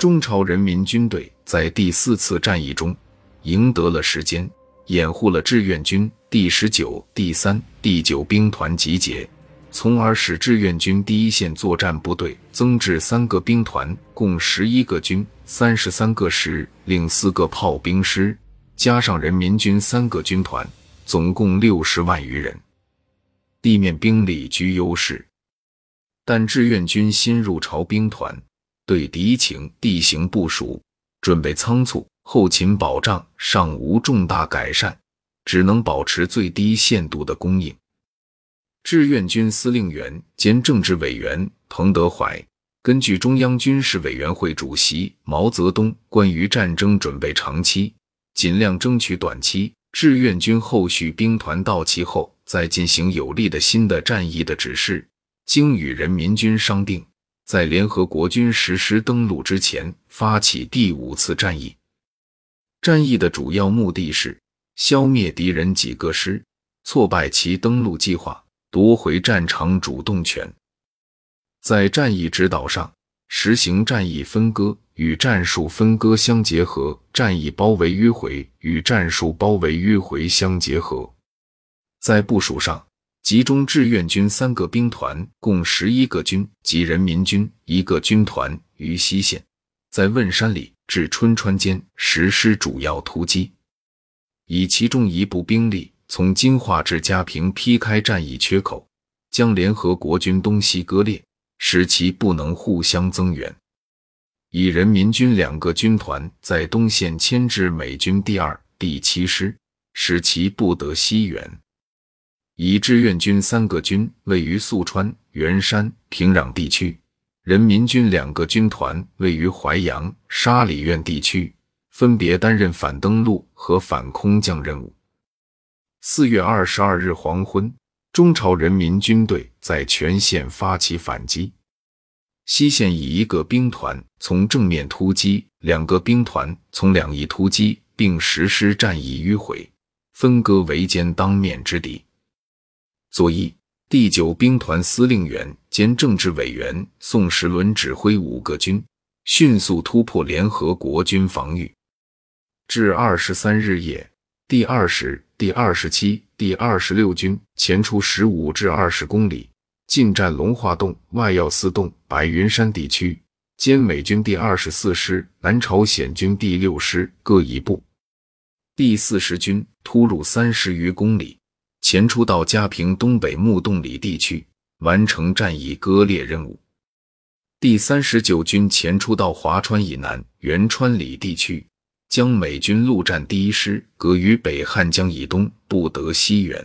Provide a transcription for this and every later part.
中朝人民军队在第四次战役中赢得了时间，掩护了志愿军第十九、第三、第九兵团集结。从而使志愿军第一线作战部队增至三个兵团，共十一个军、三十三个师，另四个炮兵师，加上人民军三个军团，总共六十万余人。地面兵力居优势，但志愿军新入朝兵团对敌情、地形部署准备仓促，后勤保障尚无重大改善，只能保持最低限度的供应。志愿军司令员兼政治委员彭德怀根据中央军事委员会主席毛泽东关于战争准备长期、尽量争取短期志愿军后续兵团到齐后再进行有力的新的战役的指示，经与人民军商定，在联合国军实施登陆之前发起第五次战役。战役的主要目的是消灭敌人几个师，挫败其登陆计划。夺回战场主动权，在战役指导上实行战役分割与战术分割相结合，战役包围迂回与战术包围迂回相结合。在部署上，集中志愿军三个兵团，共十一个军及人民军一个军团于西线，在汶山里至春川间实施主要突击，以其中一部兵力。从金华至嘉平劈开战役缺口，将联合国军东西割裂，使其不能互相增援；以人民军两个军团在东线牵制美军第二、第七师，使其不得西援；以志愿军三个军位于宿川、元山、平壤地区，人民军两个军团位于淮阳、沙里院地区，分别担任反登陆和反空降任务。四月二十二日黄昏，中朝人民军队在全线发起反击。西线以一个兵团从正面突击，两个兵团从两翼突击，并实施战役迂回，分割围歼当面之敌。左翼第九兵团司令员兼政治委员宋时轮指挥五个军，迅速突破联合国军防御。至二十三日夜。第二十、第二十七、第二十六军前出十五至二十公里，进占龙化洞、外药寺洞、白云山地区，歼美军第二十四师、南朝鲜军第六师各一部。第四十军突入三十余公里，前出到嘉平东北木洞里地区，完成战役割裂任务。第三十九军前出到华川以南元川里地区。将美军陆战第一师隔于北汉江以东，不得西援。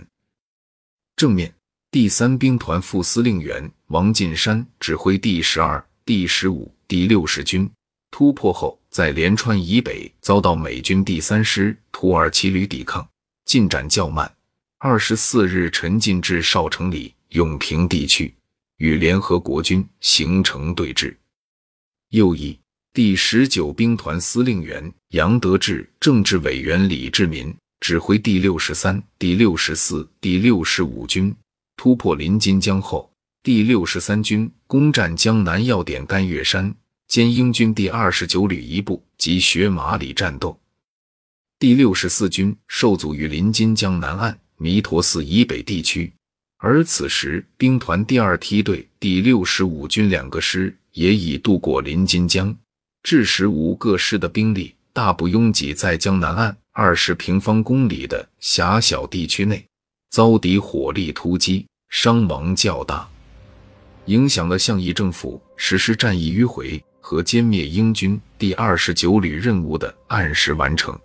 正面，第三兵团副司令员王进山指挥第十二、第十五、第六十军突破后，在连川以北遭到美军第三师土耳其旅抵抗，进展较慢。二十四日沉进至少城里永平地区，与联合国军形成对峙。右翼。第十九兵团司令员杨得志、政治委员李志民指挥第六十三、第六十四、第六十五军突破临津江后，第六十三军攻占江南要点甘岳山，兼英军第二十九旅一部及雪马里战斗。第六十四军受阻于临津江南岸弥陀寺以北地区，而此时兵团第二梯队第六十五军两个师也已渡过临津江。致使五个师的兵力大部拥挤在江南岸二十平方公里的狭小地区内，遭敌火力突击，伤亡较大，影响了项义政府实施战役迂回和歼灭英军第二十九旅任务的按时完成。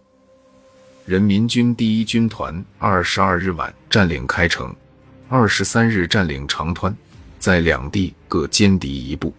人民军第一军团二十二日晚占领开城，二十三日占领长湍，在两地各歼敌一部。